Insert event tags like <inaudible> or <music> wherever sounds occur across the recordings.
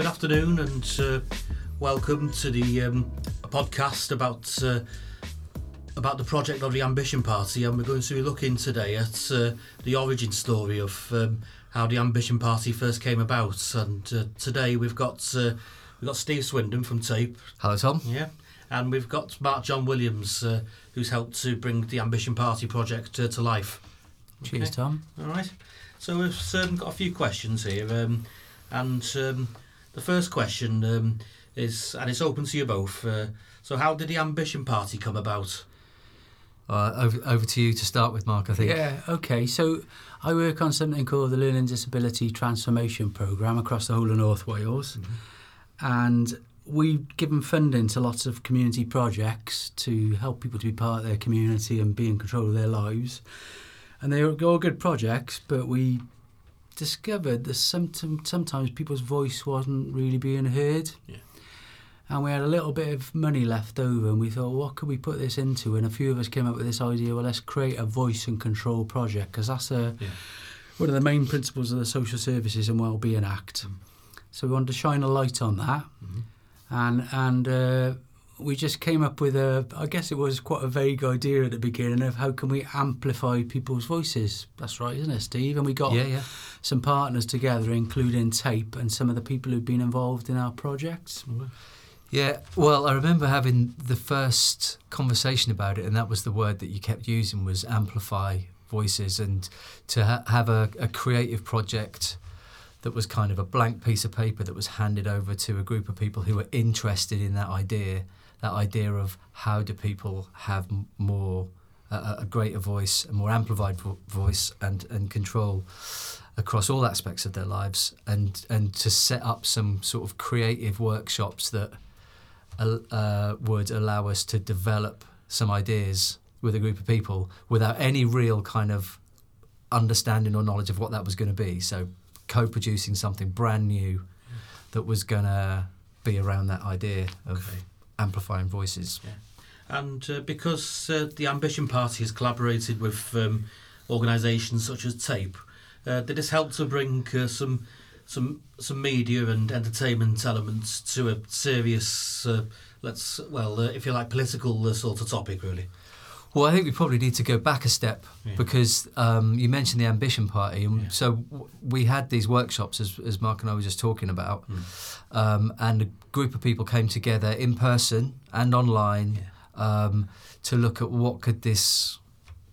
Good afternoon and uh, welcome to the um, podcast about uh, about the project of the Ambition Party, and we're going to be looking today at uh, the origin story of um, how the Ambition Party first came about. And uh, today we've got uh, we've got Steve Swindon from Tape, Hello, Tom. yeah, and we've got Mark John Williams, uh, who's helped to bring the Ambition Party project uh, to life. Cheers, Okay. Tom. All right. So we've um, got a few questions here, um, and um, the first question um, is, and it's open to you both. Uh, so, how did the Ambition Party come about? Uh, over, over to you to start with, Mark. I think. Yeah, okay. So I work on something called the Learning Disability Transformation Programme across the whole of North Wales. And we've given funding to lots of community projects to help people to be part of their community and be in control of their lives. And they're all good projects, but we discovered that some, sometimes people's voice wasn't really being heard. Yeah. And we had a little bit of money left over, and we thought, what could we put this into? And a few of us came up with this idea. Well, let's create a voice and control project because that's a Yeah. one of the main principles of the Social Services and Wellbeing Act. So we wanted to shine a light on that, Mhm. and and uh, we just came up with a. I guess it was quite a vague idea at the beginning of how can we amplify people's voices. That's right, isn't it, Steve? And we got Yeah, yeah. some partners together, including Tape and some of the people who've been involved in our projects. Mm-hmm. Yeah, well, I remember having the first conversation about it, and that was the word that you kept using was amplify voices, and to ha- have a, a creative project that was kind of a blank piece of paper that was handed over to a group of people who were interested in that idea, that idea of how do people have more a, a greater voice, a more amplified vo- voice, and and control across all aspects of their lives, and and to set up some sort of creative workshops that uh, would allow us to develop some ideas with a group of people without any real kind of understanding or knowledge of what that was going to be. So, co-producing something brand new that was going to be around that idea of Okay. Amplifying voices. And uh, because uh, the Ambition Party has collaborated with um, organisations such as Tape, uh, did this help to bring uh, some some some media and entertainment elements to a serious, uh, let's well, if you like, political sort of topic, really? Well, I think we probably need to go back a step Yeah. because um, you mentioned the Ambition Party, and Yeah. so w- we had these workshops, as, as Mark and I were just talking about, Mm. um, and a group of people came together in person and online um, to look at what could this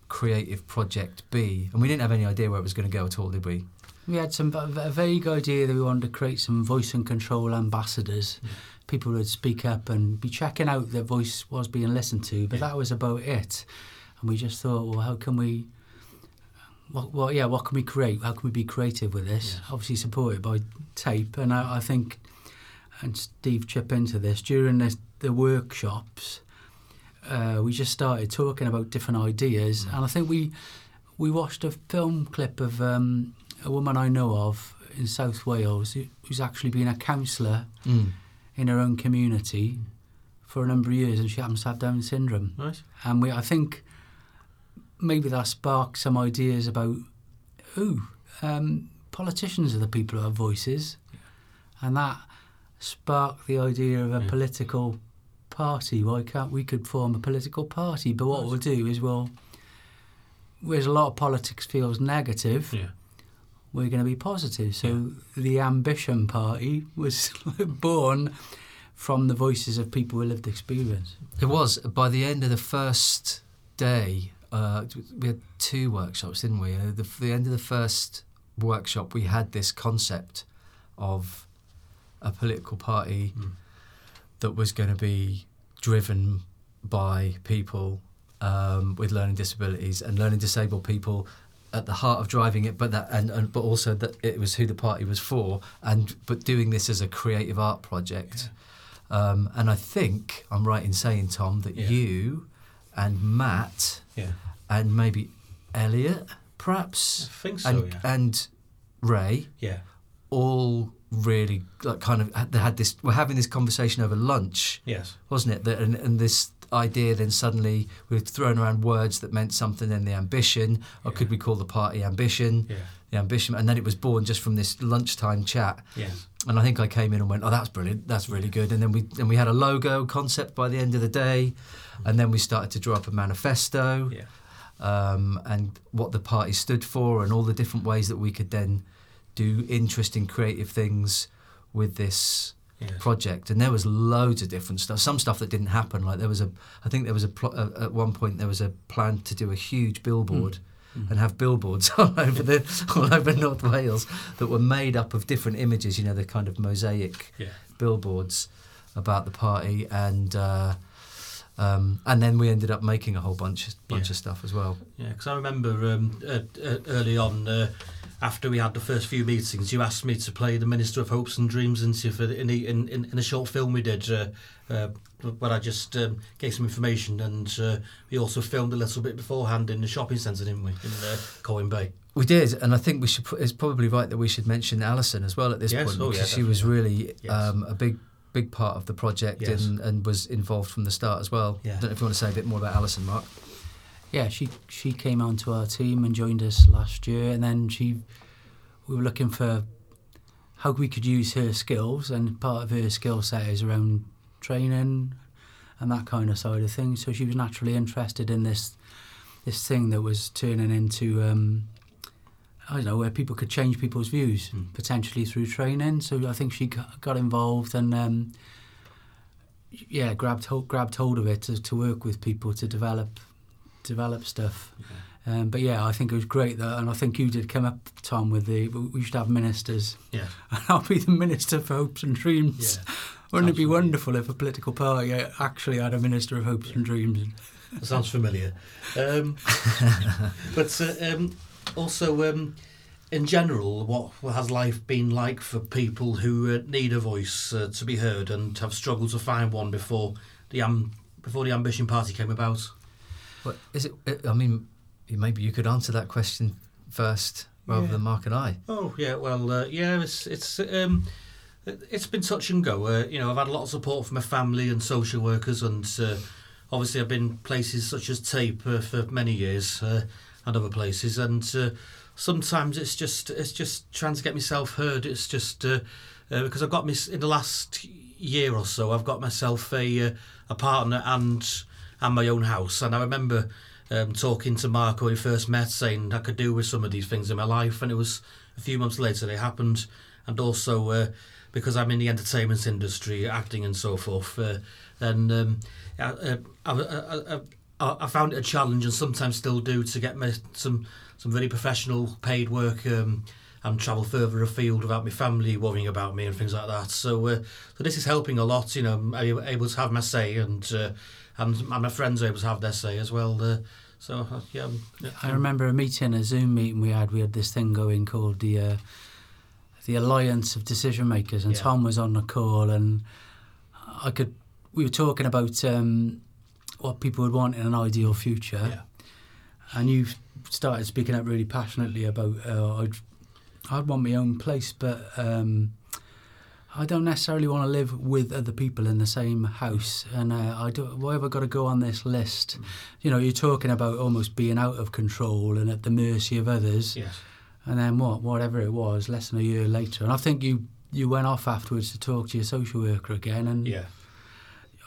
creative project be, and we didn't have any idea where it was going to go at all, did we? We had some a a vague idea that we wanted to create some voice and control ambassadors, people would speak up and be checking out that voice was being listened to. But Yeah. that was about it, and we just thought, well, how can we? What, yeah, what can we create? How can we be creative with this? Obviously supported by tape, and I, I think, and Steve chip into this during the, the workshops. Uh, we just started talking about different ideas, and I think we we watched a film clip of um, a woman I know of in South Wales who, who's actually been a counsellor Mm. In her own community for a number of years, and she happens to have Down syndrome. Right. And we, I think, maybe that sparked some ideas about, ooh, um, politicians are the people who have voices, and that sparked the idea of a Yeah. political party. Why can't we could form a political party? But what Right. we'll do is we'll, whereas a lot of politics feels negative, Yeah. We're going to be positive. So the Ambition Party was <laughs> born from the voices of people with lived experience. It was by the end of the first day. Uh, we had two workshops, didn't we? Uh, the, the end of the first workshop, we had this concept of a political party Mm. that was going to be driven by people um, with learning disabilities and learning disabled people at the heart of driving it, but that and, and but also that it was who the party was for, and but doing this as a creative art project. Um, and I think I'm right in saying, Tom, that Yeah. you and Matt Yeah. and maybe Elliot, I perhaps, think so. and yeah. and Ray yeah. all really like kind of had- they had this. We're having this conversation over lunch, Yes. wasn't it? That and, and this idea then suddenly we were throwing around words that meant something. Then the ambition, or could we call the party ambition? Yeah. The ambition, and then it was born just from this lunchtime chat. Yes. and I think I came in and went, "Oh, that's brilliant. That's really good." And then we and we had a logo concept by the end of the day, and then we started to draw up a manifesto, Yeah. um, and what the party stood for, and all the different ways that we could then do interesting, creative things with this Yeah. project. And there was loads of different stuff. Some stuff that didn't happen. Like there was a, I think there was a pl- uh, at one point there was a plan to do a huge billboard. And have billboards <laughs> all over the all over North Wales that were made up of different images, you know, the kind of mosaic Yeah. billboards about the party, and uh, um, and then we ended up making a whole bunch bunch Yeah. of stuff as well. Yeah, because I remember um, uh, uh, early on, uh, after we had the first few meetings, you asked me to play the Minister of Hopes and Dreams in, for the, in, the, in, in, in a short film we did, uh, uh, where I just um, gave some information, and uh, we also filmed a little bit beforehand in the shopping centre, didn't we, in uh, Colwyn Bay? We did, and I think we should. It's probably right that we should mention Alison as well at this Yes, point oh, because yeah, she was really Yes. um, a big, big part of the project Yes. and, and was involved from the start as well. Yeah. I don't know if you want to say a bit more about Alison, Mark. Yeah, she she came onto our team and joined us last year, and then she we were looking for how we could use her skills, and part of her skill set is around training and that kind of side of things. So she was naturally interested in this this thing that was turning into um, I don't know where people could change people's views Mm. potentially through training. So I think she got involved and. Um, yeah, grabbed hold, grabbed hold of it to, to work with people to develop develop stuff. Um, but yeah, I think it was great that, and I think you did come up, Tom, with the we should have ministers. Yeah. <laughs> And I'll be the minister for hopes and dreams. Yeah. <laughs> Wouldn't it be Absolutely. wonderful if a political party actually had a minister of hopes and dreams? That sounds familiar. Um, <laughs> but uh, um, also, um, in general, what has life been like for people who uh, need a voice uh, to be heard and have struggled to find one before the um, before the Ambition Party came about? What is it? I mean, maybe you could answer that question first rather Yeah. than Mark and I. Oh yeah, well uh, yeah, it's it's um, it's been touch and go. Uh, you know, I've had a lot of support from my family and social workers, and uh, obviously I've been places such as Tape uh, for many years uh, and other places, and uh, sometimes it's just it's just trying to get myself heard. It's just uh, uh, because I've got me in the last year or so, I've got myself a a partner and and my own house, and I remember um, talking to Mark when we first met, saying I could do with some of these things in my life, and it was a few months later they happened, and also uh, because I'm in the entertainment industry, acting and so forth, uh, and um, uh, I, I, I, I, found it a challenge, and sometimes still do, to get me some some very professional paid work. Um, and travel further afield without my family worrying about me and things like that. So, uh, so this is helping a lot. You know, I'm able to have my say, and uh, and my friends able to have their say as well. Uh, so uh, yeah, um, yeah, I remember a meeting, a Zoom meeting we had. We had this thing going called the uh, the Alliance of Decision Makers, and Yeah. Tom was on the call, and I could. We were talking about um, what people would want in an ideal future, Yeah. and you started speaking up really passionately about uh, I'd I'd want my own place, but um, I don't necessarily want to live with other people in the same house, and uh, I do. Why have I got to go on this list? You know, you're talking about almost being out of control and at the mercy of others, yes, and then what? Whatever it was, less than a year later, and I think you you went off afterwards to talk to your social worker again, and yeah,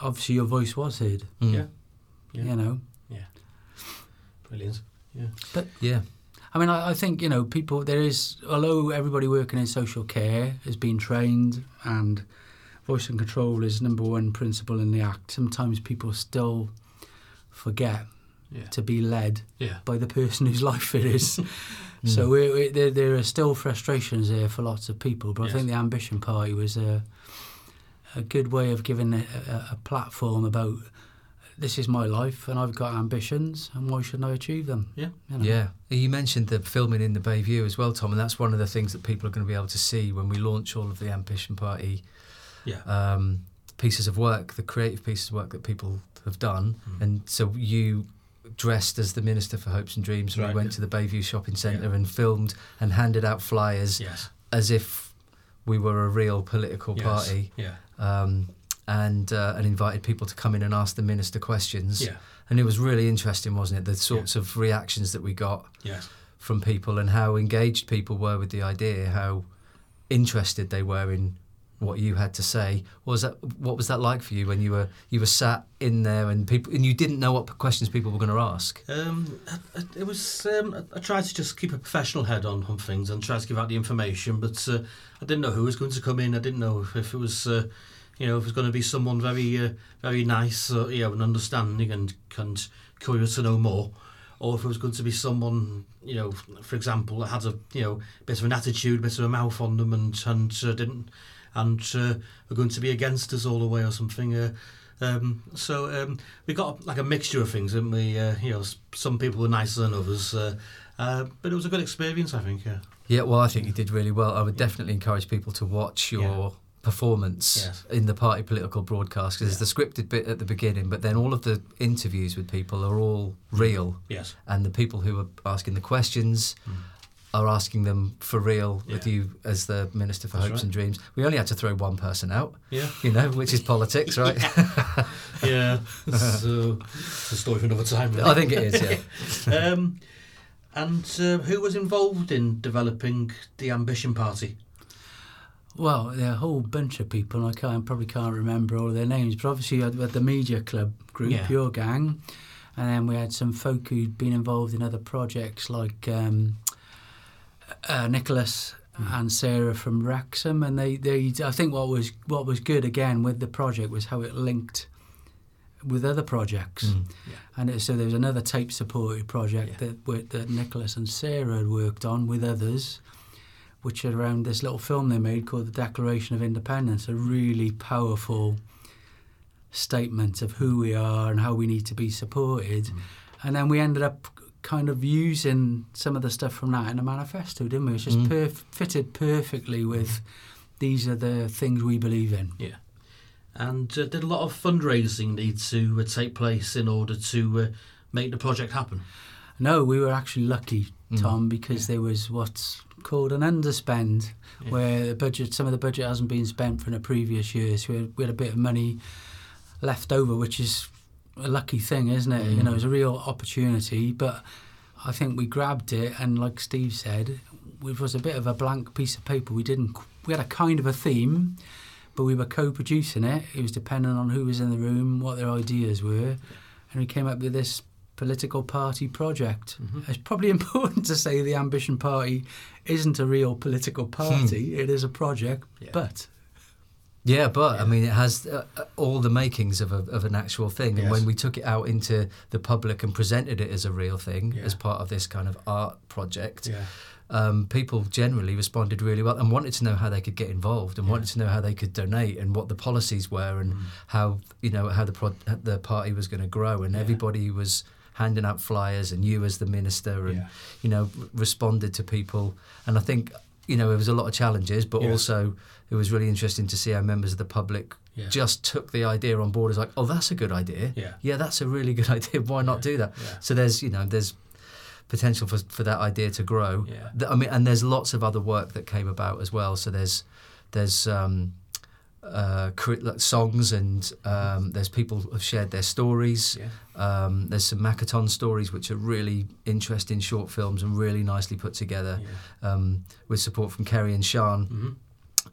obviously your voice was heard. Mm. Yeah. yeah, You know, Yeah. brilliant. Yeah, But Yeah. I mean, I, I think you know people. There is, although everybody working in social care has been trained, and voice and control is number one principle in the act. Sometimes people still forget yeah, to be led yeah, by the person whose life it is. <laughs> So hmm. we, we, there, there are still frustrations there for lots of people. But Yes. I think the Ambition Party was a a good way of giving a, a, a platform about this is my life and I've got ambitions and why shouldn't I achieve them? Yeah. You know? Yeah, you mentioned the filming in the Bayview as well, Tom, and that's one of the things that people are going to be able to see when we launch all of the Ambition Party yeah, um, pieces of work, the creative pieces of work that people have done. Mm. And so you dressed as the Minister for Hopes and Dreams, and Right, we went to the Bayview Shopping Centre Yeah. and filmed and handed out flyers yes, as if we were a real political yes, party. Yeah, Um, and uh, and invited people to come in and ask the minister questions, yeah, and it was really interesting, wasn't it? The sorts of reactions that we got yes, from people and how engaged people were with the idea, how interested they were in what you had to say. What was that? What was that like for you when you were you were sat in there and people and you didn't know what questions people were going to ask? Um, it was. Um, I tried to just keep a professional head on, on things and try to give out the information, but uh, I didn't know who was going to come in. I didn't know if it was, uh, you know, if it was going to be someone very, uh, very nice, uh, you know, and understanding and and curious to know more, or if it was going to be someone, you know, for example, that had a, you know, bit of an attitude, bit of a mouth on them, and and uh, didn't, and uh, were going to be against us all the way or something. Uh, um, so um, we got like a mixture of things, didn't we? Uh, you know, some people were nicer than others, uh, uh, but it was a good experience, I think. Yeah. Yeah, well, I think you did really well. I would definitely encourage people to watch your. Performance Yes. in the party political broadcast because Yeah. there's the scripted bit at the beginning, but then all of the interviews with people are all real, Yes. and the people who are asking the questions are asking them for real with Mm. You as the Minister for That's Hopes right. and Dreams. We only had to throw one person out, Yeah. you know, which is politics, right? <laughs> Yeah. so it's a story for another time. Really. I think it is, yeah. <laughs> um, and uh, who was involved in developing the Ambition Party? Well, there are a whole bunch of people, and I can't probably can't remember all their names, but obviously you had, we had the media club group, Yeah. your gang, and then we had some folk who'd been involved in other projects like um, uh, Nicholas and Sarah from Wrexham, and they, they I think what was what was good again with the project was how it linked with other projects. Mm. And it, so there was another tape supported project Yeah. that that that Nicholas and Sarah had worked on with others, which are around this little film they made called The Declaration of Independence, a really powerful statement of who we are and how we need to be supported. Mm. And then we ended up kind of using some of the stuff from that in a manifesto, didn't we? It's just Mm. perf- fitted perfectly with these are the things we believe in. Yeah. And uh, did a lot of fundraising need to uh, take place in order to uh, make the project happen? No, we were actually lucky, Mm. Tom, because there was what's called an underspend, Yeah. where the budget, some of the budget hasn't been spent from the previous years. We had, we had a bit of money left over, which is a lucky thing, isn't it? You mm. know, it's a real opportunity. But I think we grabbed it, and like Steve said, it was a bit of a blank piece of paper. We didn't. We had a kind of a theme, but we were co-producing it. It was dependent on who was in the room, what their ideas were, and we came up with this political party project. It's probably <laughs> important to say the Ambition Party isn't a real political party. It is a project, Yeah. but Yeah, but I mean, it has uh, uh, all the makings of, a, of an actual thing. And Yes. when we took it out into the public and presented it as a real thing, Yeah. as part of this kind of art project, Yeah. um, people generally responded really well and wanted to know how they could get involved and Yeah. wanted to know how they could donate and what the policies were and Mm. how you know how the pro- the party was going to grow. And Yeah. everybody was handing out flyers, and you as the minister, and Yeah. you know r- responded to people. And I think you know it was a lot of challenges, but Yeah. also it was really interesting to see how members of the public Yeah. just took the idea on board as like, oh, that's a good idea. Yeah. yeah, that's a really <laughs> good idea. Why not do that? Yeah. So there's you know there's potential for for that idea to grow. Yeah. I mean, and there's lots of other work that came about as well. So there's there's um, uh, songs and um, there's people who have shared their stories. Yeah. Um, there's some Makaton stories which are really interesting short films and really nicely put together Yeah. um, with support from Kerry and Sean. Mhm.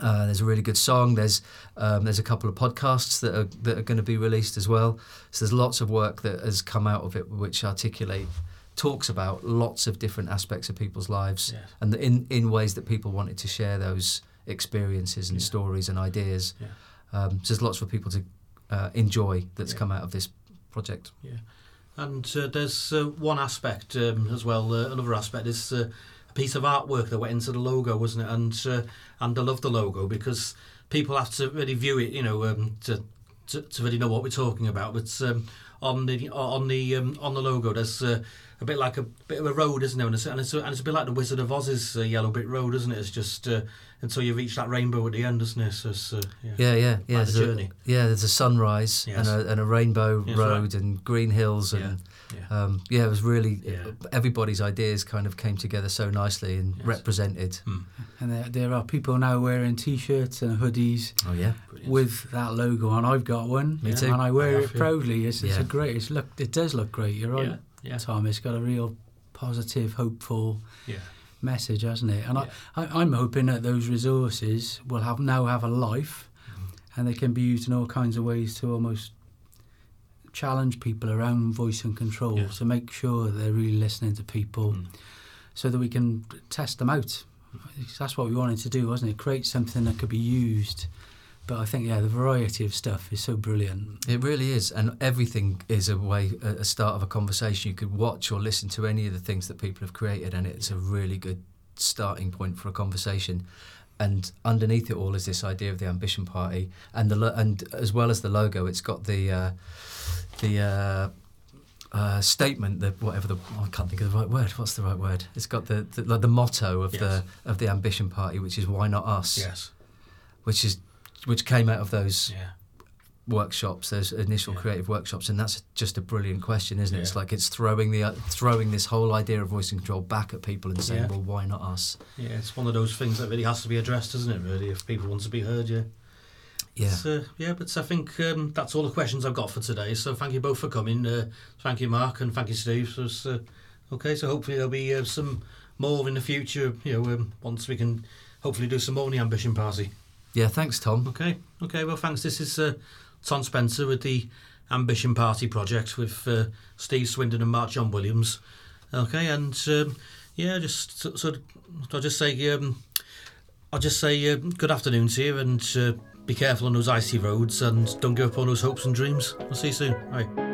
Uh, there's a really good song. There's um, there's a couple of podcasts that are that are going to be released as well. So there's lots of work that has come out of it, which articulate talks about lots of different aspects of people's lives, Yes. and in in ways that people wanted to share those experiences and Yeah. stories and ideas. Yeah. Um, so there's lots for people to uh, enjoy that's Yeah. come out of this project. Yeah, And uh, there's uh, one aspect um, as well. Uh, another aspect is uh, a piece of artwork that went into the logo, wasn't it? And uh, and I love the logo because people have to really view it, you know, um, to, to to really know what we're talking about. But um, on the on the um, on the logo, there's uh, a bit like a bit of a road, isn't there? And it's, and it's, and it's a bit like the Wizard of Oz's uh, yellow brick road, isn't it? It's just uh, until you reach that rainbow at the end, isn't it? So it's, uh, yeah. Yeah, yeah, yeah. Like the there's a- journey. yeah, there's a sunrise Yes. and, a, and a rainbow Yes, road and green hills and Yeah, yeah. Um, yeah, it was really Yeah. everybody's ideas kind of came together so nicely and Yes. represented. Hmm. and there, there are people now wearing T-shirts and hoodies Oh yeah, Brilliant. with that logo on. I've got one, Me Yeah. too. and I wear I it proudly. It's, it's a great. It's look. It does look great. You're right, yeah, yeah, Tom. It's got a real positive, hopeful yeah. message, hasn't it? And Yeah. I, I, I'm hoping that those resources will have now have a life, Mm-hmm. and they can be used in all kinds of ways to almost challenge people around voice and control Yeah. to make sure they're really listening to people, Mm. so that we can test them out. That's what we wanted to do, wasn't it? Create something that could be used. But I think yeah, the variety of stuff is so brilliant. It really is, and everything is a way, a a start of a conversation. You could watch or listen to any of the things that people have created, and it's a really good starting point for a conversation. And underneath it all is this idea of the ambition party, and the lo- and as well as the logo, it's got the uh, the uh, uh, statement, the whatever the oh, I can't think of the right word. What's the right word? It's got the the, like the motto of Yes. the of the ambition party, which is "Why not us?" Yes. which is which came out of those Yeah. Workshops, those initial Yeah. creative workshops, and that's just a brilliant question, isn't it? It's like it's throwing the uh, throwing this whole idea of voice and control back at people and saying, Yeah. "Well, why not us?" Yeah, it's one of those things that really has to be addressed, isn't it? Really, if people want to be heard, yeah. Yeah, So, yeah, but I think um, that's all the questions I've got for today. So thank you both for coming. Uh, thank you, Mark, and thank you, Steve. So, it's, uh, okay, so hopefully there'll be uh, some more in the future. You know, um, once we can hopefully do some more in the Ambition Party. yeah. Thanks, Tom. Okay, okay. Well, thanks. This is Tom Spencer with the Ambition Party project with uh, Steve Swindon and Mark John Williams. Okay, and um, yeah, just so, so I'll just say um, I'll just say uh, good afternoon to you and uh, be careful on those icy roads and don't give up on those hopes and dreams. I'll see you soon. Bye.